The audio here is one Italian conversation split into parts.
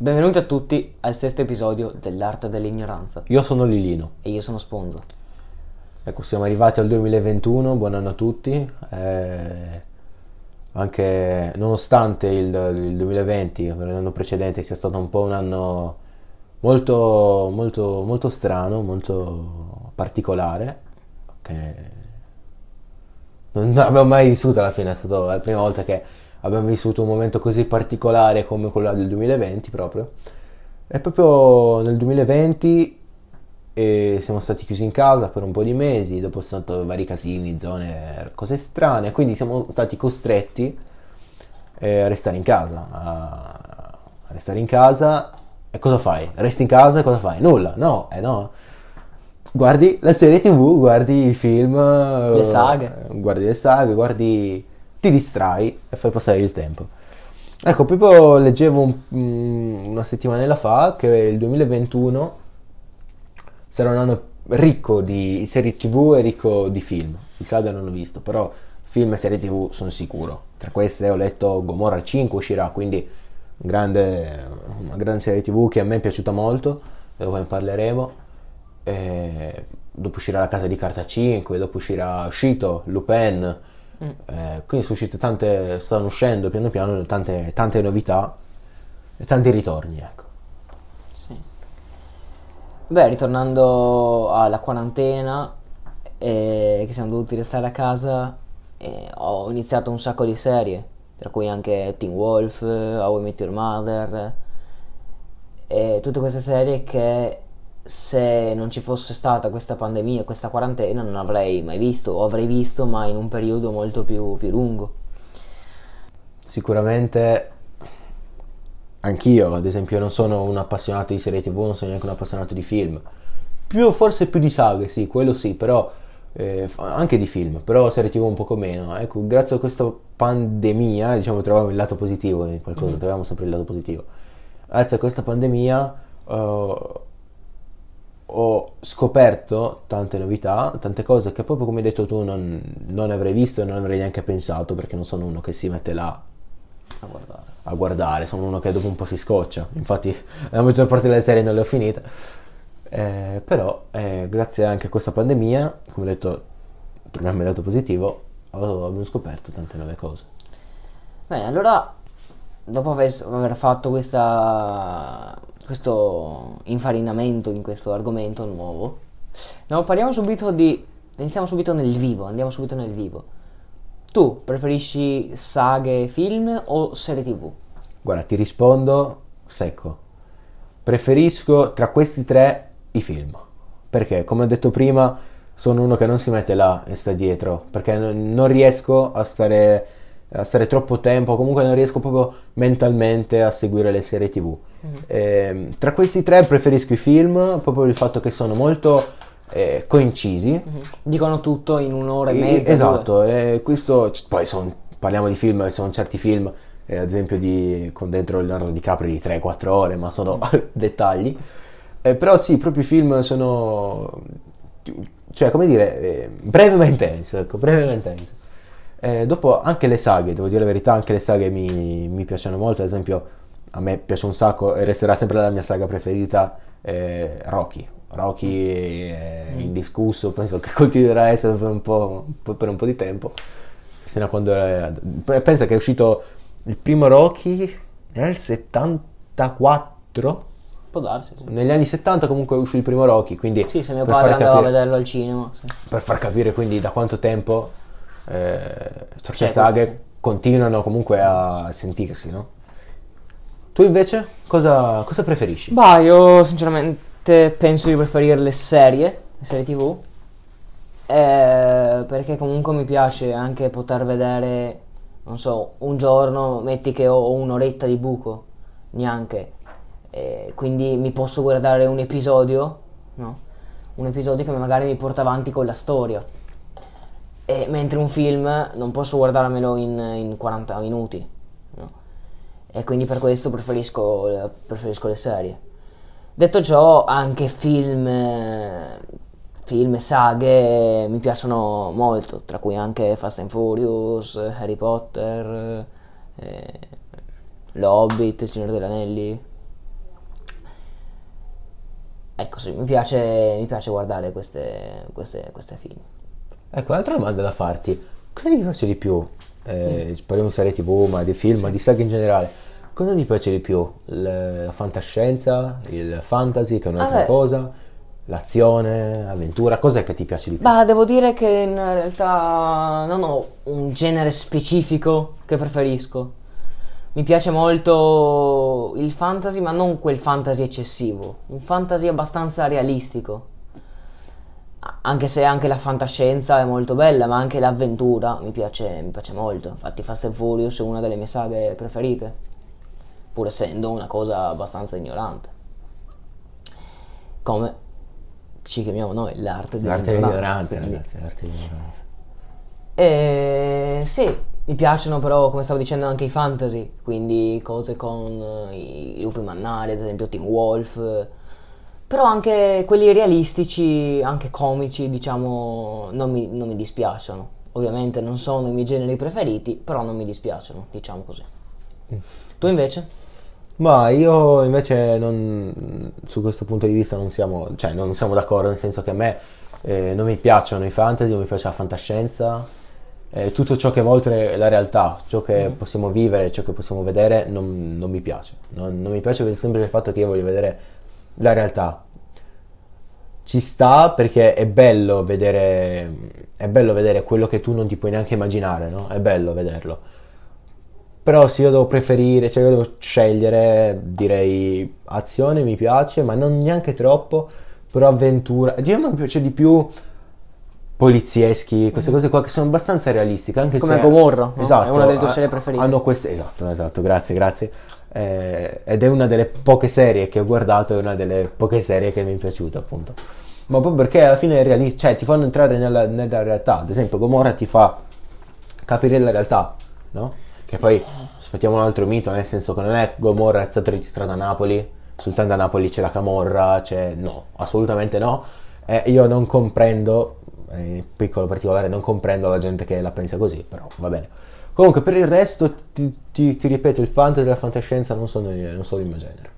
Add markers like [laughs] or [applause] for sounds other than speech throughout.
Benvenuti a tutti al sesto episodio dell'arte dell'ignoranza. Io sono Lilino. E io sono Sponzo. Ecco, siamo arrivati al 2021, buon anno a tutti. Eh, anche nonostante il, il 2020, l'anno precedente, sia stato un po' un anno molto, molto, molto strano, molto particolare, che non abbiamo mai vissuto alla fine, è stata la prima volta che abbiamo vissuto un momento così particolare come quello del 2020 proprio. E proprio nel 2020 e siamo stati chiusi in casa per un po' di mesi, dopo sono stati vari casini, zone, cose strane, quindi siamo stati costretti eh, a restare in casa, a, a restare in casa e cosa fai? Resti in casa e cosa fai? Nulla, no, eh no. Guardi la serie tv, guardi i film, le saghe, guardi le saghe, guardi ti distrai e fai passare il tempo. Ecco, proprio leggevo un, mm, una settimana fa che il 2021 sarà un anno ricco di serie tv e ricco di film. Il saga non ho visto, però film e serie tv sono sicuro. Tra queste ho letto Gomorra 5 uscirà, quindi grande, una grande serie tv che a me è piaciuta molto, dopo ne parleremo. E dopo uscirà La Casa di Carta 5, dopo uscirà uscito Lupin, Eh, quindi sono uscite tante, stanno uscendo piano piano tante, tante novità e tanti ritorni, ecco. Sì. Beh, ritornando alla quarantena, eh, che siamo dovuti restare a casa, eh, ho iniziato un sacco di serie, tra cui anche Teen Wolf, How I Met Your Mother, e tutte queste serie che se non ci fosse stata questa pandemia, questa quarantena, non avrei mai visto, o avrei visto, ma in un periodo molto più, più lungo. Sicuramente anch'io, ad esempio, non sono un appassionato di serie TV, non sono neanche un appassionato di film. Più, forse più di saghe, sì, quello sì, però eh, anche di film, però serie TV un poco meno. Ecco, grazie a questa pandemia, diciamo, troviamo il lato positivo in qualcosa, mm. troviamo sempre il lato positivo. Grazie a questa pandemia uh, ho scoperto tante novità, tante cose che proprio come hai detto tu non, non avrei visto e non avrei neanche pensato perché non sono uno che si mette là a guardare. a guardare, sono uno che dopo un po' si scoccia, infatti la maggior parte delle serie non le ho finite, eh, però eh, grazie anche a questa pandemia, come ho detto, me è lato positivo, abbiamo scoperto tante nuove cose. Bene, allora dopo aver, aver fatto questa questo infarinamento in questo argomento nuovo. No, parliamo subito di... Iniziamo subito nel vivo, andiamo subito nel vivo. Tu preferisci saghe, film o serie tv? Guarda, ti rispondo secco. Preferisco tra questi tre i film. Perché, come ho detto prima, sono uno che non si mette là e sta dietro. Perché non riesco a stare, a stare troppo tempo, comunque non riesco proprio mentalmente a seguire le serie tv. Mm. Eh, tra questi tre preferisco i film proprio il fatto che sono molto eh, coincisi. Mm-hmm. Dicono tutto in un'ora e mezza. Esatto, e questo, poi son, parliamo di film, sono certi film, eh, ad esempio di, con dentro Leonardo DiCaprio di 3-4 ore, ma sono mm. [laughs] dettagli. Eh, però sì, proprio i film sono, cioè come dire, eh, breve ma intenso, ecco, breve ma intenso. Eh, dopo anche le saghe, devo dire la verità, anche le saghe mi, mi piacciono molto, ad esempio a me piace un sacco e resterà sempre la mia saga preferita, eh, Rocky. Rocky è mm. indiscusso, penso che continuerà a essere per un po', per un po di tempo. Era, pensa che è uscito il primo Rocky nel 74? Può darsi. Sì. Negli anni 70 comunque è uscito il primo Rocky, quindi... Sì, se mio padre andava capire, a vederlo al cinema. Sì. Per far capire quindi da quanto tempo eh, certe saghe sì. continuano comunque a sentirsi, no? Tu invece cosa, cosa preferisci? Bah, io sinceramente penso di preferire le serie, le serie tv, eh, perché comunque mi piace anche poter vedere, non so, un giorno, metti che ho un'oretta di buco, neanche, eh, quindi mi posso guardare un episodio, no? Un episodio che magari mi porta avanti con la storia. E, mentre un film non posso guardarmelo in, in 40 minuti e quindi per questo preferisco, preferisco le serie. Detto ciò, anche film, film e saghe mi piacciono molto, tra cui anche Fast and Furious, Harry Potter, eh, L'Hobbit, Il Signore degli Anelli. ecco sì, mi piace, mi piace guardare queste, queste, queste film. Ecco, un'altra domanda da farti. Cosa ti piace di più? Eh, Parliamo di serie tv, ma di film, ma di saghe in generale. Cosa ti piace di più? L- la fantascienza, il fantasy, che è un'altra Ah, beh. cosa? L'azione, l'avventura? Cos'è che ti piace di più? Bah, devo dire che in realtà non ho un genere specifico che preferisco. Mi piace molto il fantasy, ma non quel fantasy eccessivo, un fantasy abbastanza realistico. Anche se anche la fantascienza è molto bella, ma anche l'avventura mi piace, mi piace molto. Infatti Fast and Furious è una delle mie saghe preferite, pur essendo una cosa abbastanza ignorante. Come ci chiamiamo noi, l'arte L'arte dell'ignoranza. dell'ignoranza, quindi- ragazzi, l'arte dell'ignoranza. eh, sì, mi piacciono però, come stavo dicendo, anche i fantasy, quindi cose con eh, i, lupi mannari, ad esempio Teen Wolf, però anche quelli realistici, anche comici, diciamo, non mi, non mi dispiacciono. Ovviamente non sono i miei generi preferiti, però non mi dispiacciono, diciamo così. Tu invece? Ma io invece non- su questo punto di vista non siamo, cioè, non siamo d'accordo, nel senso che a me eh, non mi piacciono i fantasy, non mi piace la fantascienza, eh, tutto ciò che va oltre la realtà, ciò che possiamo vivere, ciò che possiamo vedere, non, non mi piace. Non, non mi piace per il fatto che io voglio vedere la realtà. Ci sta perché è bello vedere, è bello vedere quello che tu non ti puoi neanche immaginare, no? È bello vederlo. Però se io devo preferire, se io devo scegliere, direi azione mi piace, ma non neanche troppo, però avventura. Diciamo mi piace di più polizieschi, queste cose qua che sono abbastanza realistiche, anche Come se... Gomorra, no? Esatto. È una delle tue serie preferite. Hanno queste... Esatto, esatto, grazie, grazie. Eh, ed è una delle poche serie che ho guardato, è una delle poche serie che mi è piaciuta, appunto. Ma proprio perché alla fine è realista, cioè ti fanno entrare nella, nella realtà. Ad esempio, Gomorra ti fa capire la realtà, no? Che poi sfattiamo un altro mito, nel senso che non è Gomorra è stato registrato a Napoli, soltanto a Napoli c'è la Camorra, c'è... No, assolutamente no. E io non comprendo, eh, piccolo particolare, non comprendo la gente che la pensa così, però va bene. Comunque per il resto, ti, ti- ti ripeto, il fantasy e la fantascienza non sono, non sono il mio genere.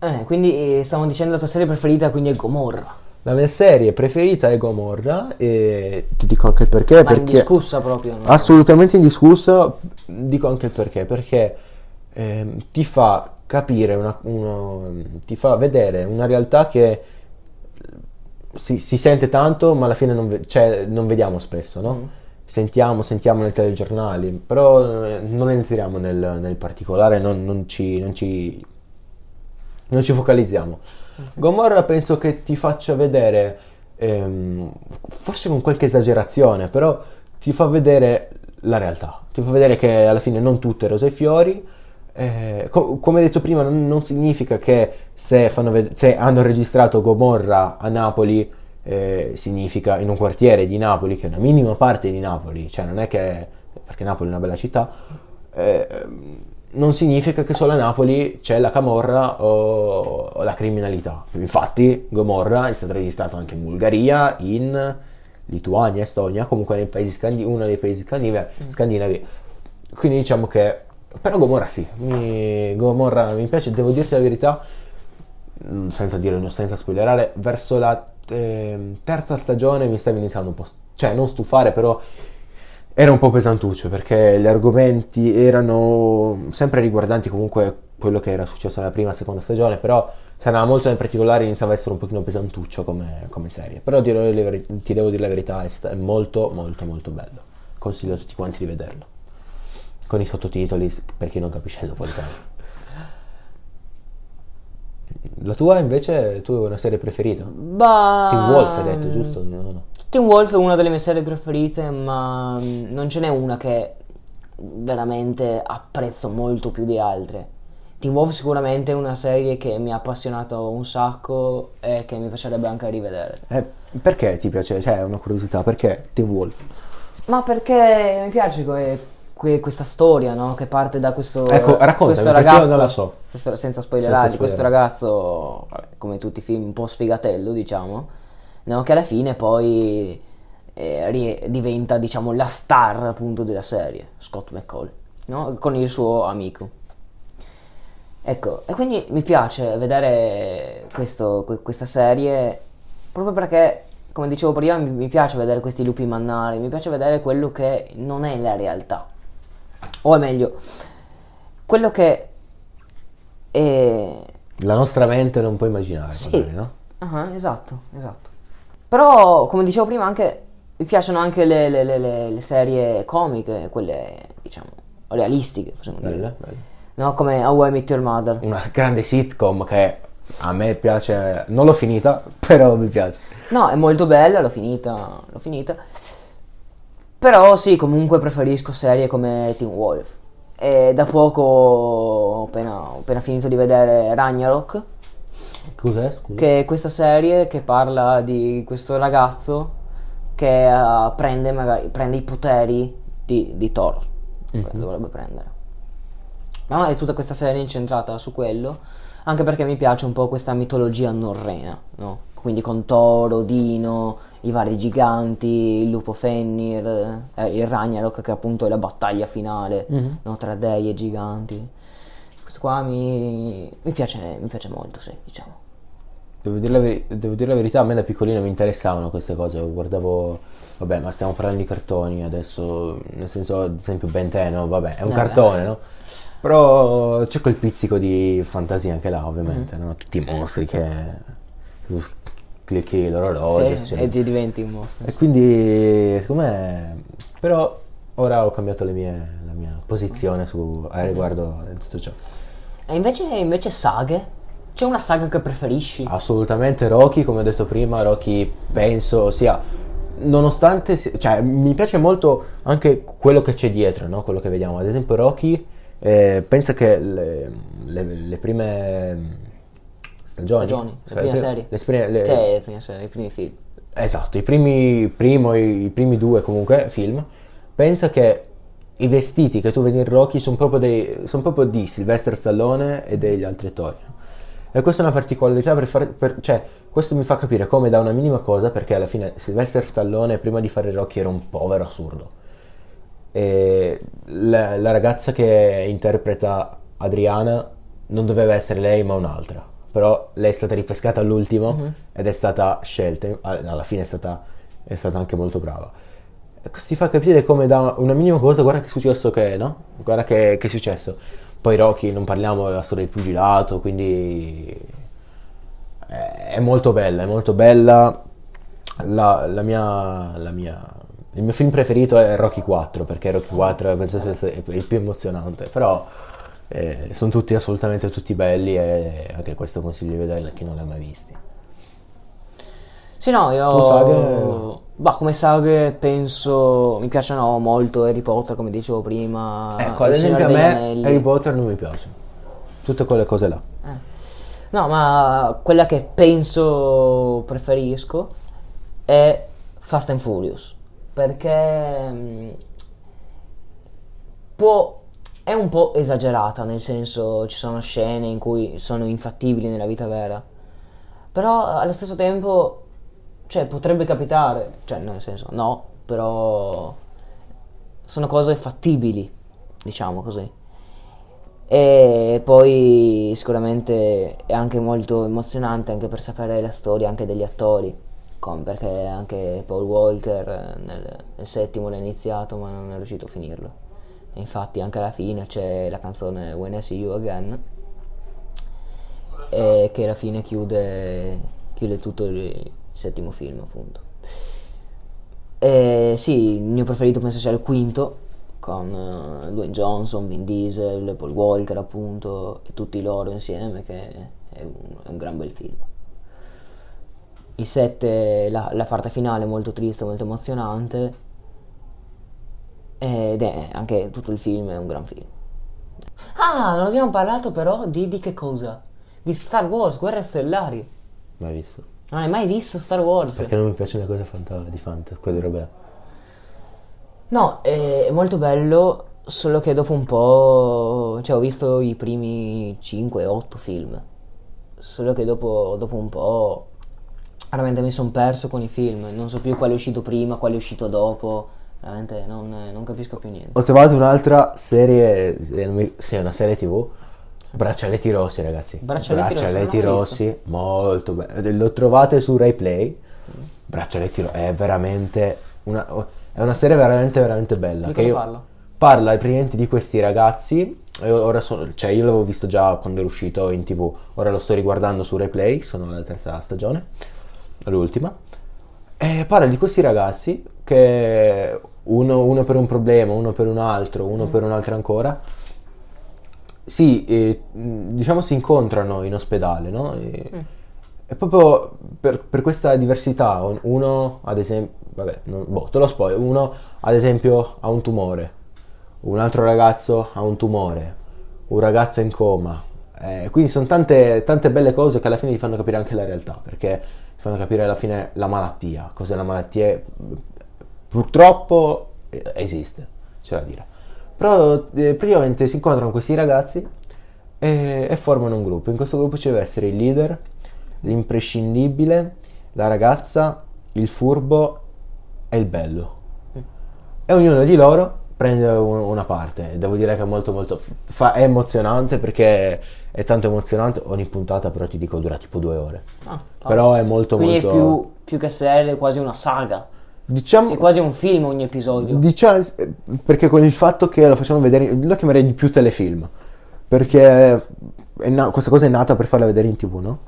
Eh, quindi eh, stavamo dicendo la tua serie preferita, quindi è Gomorra. La mia serie preferita è Gomorra e ti dico anche il perché. Ma perché indiscussa proprio. no? Assolutamente indiscusso, dico anche il perché, perché ehm, ti fa capire, una, uno- ti fa vedere una realtà che si, si sente tanto, ma alla fine non, ve- cioè, non vediamo spesso, no? Sentiamo, sentiamo nei telegiornali, però eh, non entriamo nel, nel particolare, non, non ci, non ci non ci focalizziamo. Gomorra penso che ti faccia vedere, ehm, forse con qualche esagerazione, però ti fa vedere la realtà. Ti fa vedere che alla fine non tutto è rose e fiori. Eh, co- come detto prima, non, significa che se, fanno ved- se hanno registrato Gomorra a Napoli, eh, significa in un quartiere di Napoli, che è una minima parte di Napoli, cioè non è che, perché Napoli è una bella città, eh, non significa che solo a Napoli c'è la camorra o, o la criminalità. Infatti, Gomorra è stato registrato anche in Bulgaria, in Lituania, Estonia, comunque nei paesi scandi- uno dei paesi scandinavi. scandinavi. Quindi diciamo che. Però Gomorra sì, mi, Gomorra mi piace, devo dirti la verità, mm, senza dire, senza spoilerare, verso la ehm, terza stagione mi stava iniziando un po'. cioè, non stufare, però era un po' pesantuccio perché gli argomenti erano sempre riguardanti comunque quello che era successo nella prima e seconda stagione, però se andava molto nel particolare iniziava a essere un pochino pesantuccio come, come serie. Però ti devo dire la verità, è, molto molto molto bello. Consiglio a tutti quanti di vederlo. Con i sottotitoli per chi non capisce il napoletano. La tua invece, tu hai una serie preferita? Bah, Teen Wolf hai detto, giusto? No, no. Teen Wolf è una delle mie serie preferite, ma mm, non ce n'è una che veramente apprezzo molto più di altre. Teen Wolf sicuramente è una serie che mi ha appassionato un sacco e che mi piacerebbe anche rivedere. Eh, perché ti piace? Cioè, è una curiosità, perché Teen Wolf? Ma perché mi piace que- que- questa storia, no? Che parte da questo, Ecco, questo ragazzo. non la so. questo- senza spoilerare, Senza questo ragazzo, vabbè, come tutti i film, un po' sfigatello, diciamo, no? Che alla fine poi eh, ri- diventa, diciamo, la star appunto della serie, Scott McCall, no? Con il suo amico. Ecco, e quindi mi piace vedere questo- que- questa serie proprio perché, come dicevo prima, mi piace vedere questi lupi mannari, mi piace vedere quello che non è la realtà. O è meglio, quello che è... La nostra mente non può immaginare, Sì. magari, no? Ah, esatto, esatto. Però, come dicevo prima, anche mi piacciono anche le, le- le- le- le serie comiche, quelle, diciamo, realistiche, possiamo dire. Belle, belle. No, come How I Met Your Mother. Una grande sitcom che a me piace, non l'ho finita, [laughs] però mi piace. No, è molto bella, l'ho finita, l'ho finita. Però sì, comunque preferisco serie come Teen Wolf. E da poco ho appena, ho appena finito di vedere Ragnarok, Cos'è, scusa? che è questa serie che parla di questo ragazzo che eh, prende, magari, prende i poteri di, di Thor. Dovrebbe prendere. No, è tutta questa serie incentrata su quello, anche perché mi piace un po' questa mitologia norrena, no? Quindi con Thor, Odino, i vari giganti, il lupo Fenrir, eh, il Ragnarok che appunto è la battaglia finale no? tra dei e giganti. Questo qua mi, mi piace, mi piace molto, sì, diciamo. Devo dire, la veri- devo dire la verità, a me da piccolino mi interessavano queste cose, guardavo, vabbè, ma stiamo parlando di cartoni adesso, nel senso, ad esempio Ben 10, no? Vabbè, è un Eh, cartone, no? Però c'è quel pizzico di fantasia anche là, ovviamente, no? Tutti i mostri che... clicchi l'orologio, Sì, e ti diventi un mostro. E quindi, secondo me, però ora ho cambiato le mie- la mia posizione su, a riguardo di tutto ciò. E invece, invece saghe? C'è una saga che preferisci? Assolutamente Rocky, come ho detto prima, Rocky penso sia, nonostante, cioè mi piace molto anche quello che c'è dietro, no? Quello che vediamo. Ad esempio Rocky, eh, pensa che le, le- le prime stagioni, Stagioni, le cioè, prime pri- serie. le prime- le- Cioè, le prime serie, i primi film. Esatto, i primi, primo, i, i primi due comunque film, pensa che i vestiti che tu vedi in Rocky sono proprio, dei, sono proprio di Sylvester Stallone e degli altri attori. E questa è una particolarità per far, per- cioè, questo mi fa capire come da una minima cosa, perché alla fine Sylvester Stallone prima di fare Rocky era un povero assurdo. E la, la ragazza che interpreta Adriana non doveva essere lei ma un'altra. Però lei è stata ripescata all'ultimo ed è stata scelta. Alla fine è stata, è stata anche molto brava. Ti fa capire come da una minima cosa, guarda che è successo che, no? Guarda che, che è successo. Poi Rocky, non parliamo della storia del pugilato, quindi è è molto bella, è molto bella. La, la mia, la mia- il mio film preferito è Rocky 4, perché Rocky 4 penso sia il più emozionante, però eh, sono tutti assolutamente tutti belli e anche questo consiglio di vederli a chi non li ha mai visti. Sì, no, io... Tu saghe? Bah, come saghe penso... Mi piacciono molto Harry Potter, come dicevo prima. Ecco, ad esempio a me Anelli. Harry Potter non mi piace. Tutte quelle cose là. No, ma quella che penso preferisco è Fast and Furious. Perché... mm, Può... È un po' esagerata, nel senso ci sono scene in cui sono infattibili nella vita vera. Però allo stesso tempo, cioè, potrebbe capitare, cioè, nel senso, no, però sono cose fattibili, diciamo così. E poi sicuramente è anche molto emozionante anche per sapere la storia anche degli attori, com- perché anche Paul Walker eh, nel, nel settimo l'ha iniziato ma non è riuscito a finirlo. Infatti anche alla fine c'è la canzone When I See You Again e che alla fine chiude, chiude tutto il, settimo film appunto. E sì, il mio preferito penso sia il quinto con eh, Dwayne Johnson, Vin Diesel, Paul Walker appunto e tutti loro insieme che è un, è un gran bel film. Il 7, la, la parte finale è molto triste, molto emozionante ed è anche tutto il film è un gran film. Ah, non abbiamo parlato però di, di che cosa? Di Star Wars, Guerre Stellari. Mai visto. Non hai mai visto Star Wars? Perché non mi piacciono le cose fanta- di fantasy, quelle robe. No, è, è molto bello, solo che dopo un po'... Cioè, ho visto i primi 5-8 film. Solo che dopo, dopo un po'... Veramente mi sono perso con i film. Non so più quale è uscito prima, quale è uscito dopo. Veramente non, non capisco più niente. Ho trovato un'altra serie, sì, è una serie tv, Braccialetti rossi, ragazzi. Braccialetti rossi, Braccialetti l'ho rossi, molto bello. Lo trovate su Rai Play. Braccialetti rossi, è veramente una, è una serie veramente, veramente bella. Di che parla? Parla praticamente di questi ragazzi. ora sono, cioè io l'avevo visto già quando era uscito in tv, ora lo sto riguardando su Rai Play, sono alla terza stagione, l'ultima. E parla di questi ragazzi che uno, uno per un problema, uno per un altro, uno per un altro ancora, si, eh, diciamo, si incontrano in ospedale, no? E, e proprio per, per questa diversità, un- uno ad esempio, vabbè, non- boh, te lo spoil, uno ad esempio ha un tumore, un altro ragazzo ha un tumore, un ragazzo è in coma. Eh, quindi sono tante, tante belle cose che alla fine ti fanno capire anche la realtà, perché ti fanno capire alla fine la malattia, cos'è la malattia. Purtroppo eh, esiste, c'è da dire. Però eh, praticamente si incontrano questi ragazzi e, e formano un gruppo. In questo gruppo ci deve essere il leader, l'imprescindibile, la ragazza, il furbo e il bello. E ognuno di loro prende un- una parte. Devo dire che è molto molto fa- è emozionante perché è tanto emozionante. Ogni puntata però ti dico dura tipo due ore. Ah, Però è molto Quindi molto è più, più che serie, quasi una saga. Diciamo È quasi un film ogni episodio. Diciamo, perché con il fatto che lo facciamo vedere, lo chiamerei di più telefilm, perché na- questa cosa è nata per farla vedere in tv, no?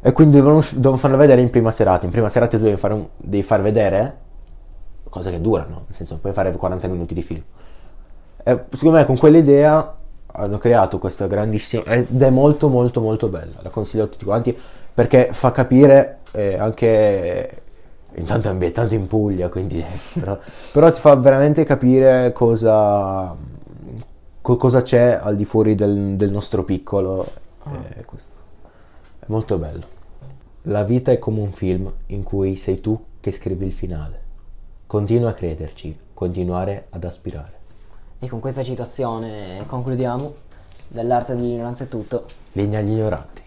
E quindi devono, devono farla vedere in prima serata. In prima serata tu devi, fare un- devi far vedere cose che durano, nel senso puoi fare 40 minuti di film. E secondo me con quell'idea hanno creato questa grandissima ed è molto molto molto bella, la consiglio a tutti quanti perché fa capire eh, anche intanto è ambientato in Puglia, quindi però, [laughs] però ti fa veramente capire cosa co- cosa c'è al di fuori del, del nostro piccolo e questo è molto bello. La vita è come un film in cui sei tu che scrivi il finale. Continua a crederci, continuare ad aspirare. E con questa citazione concludiamo. Dell'arte dell'ignoranza è tutto. Legna agli ignoranti.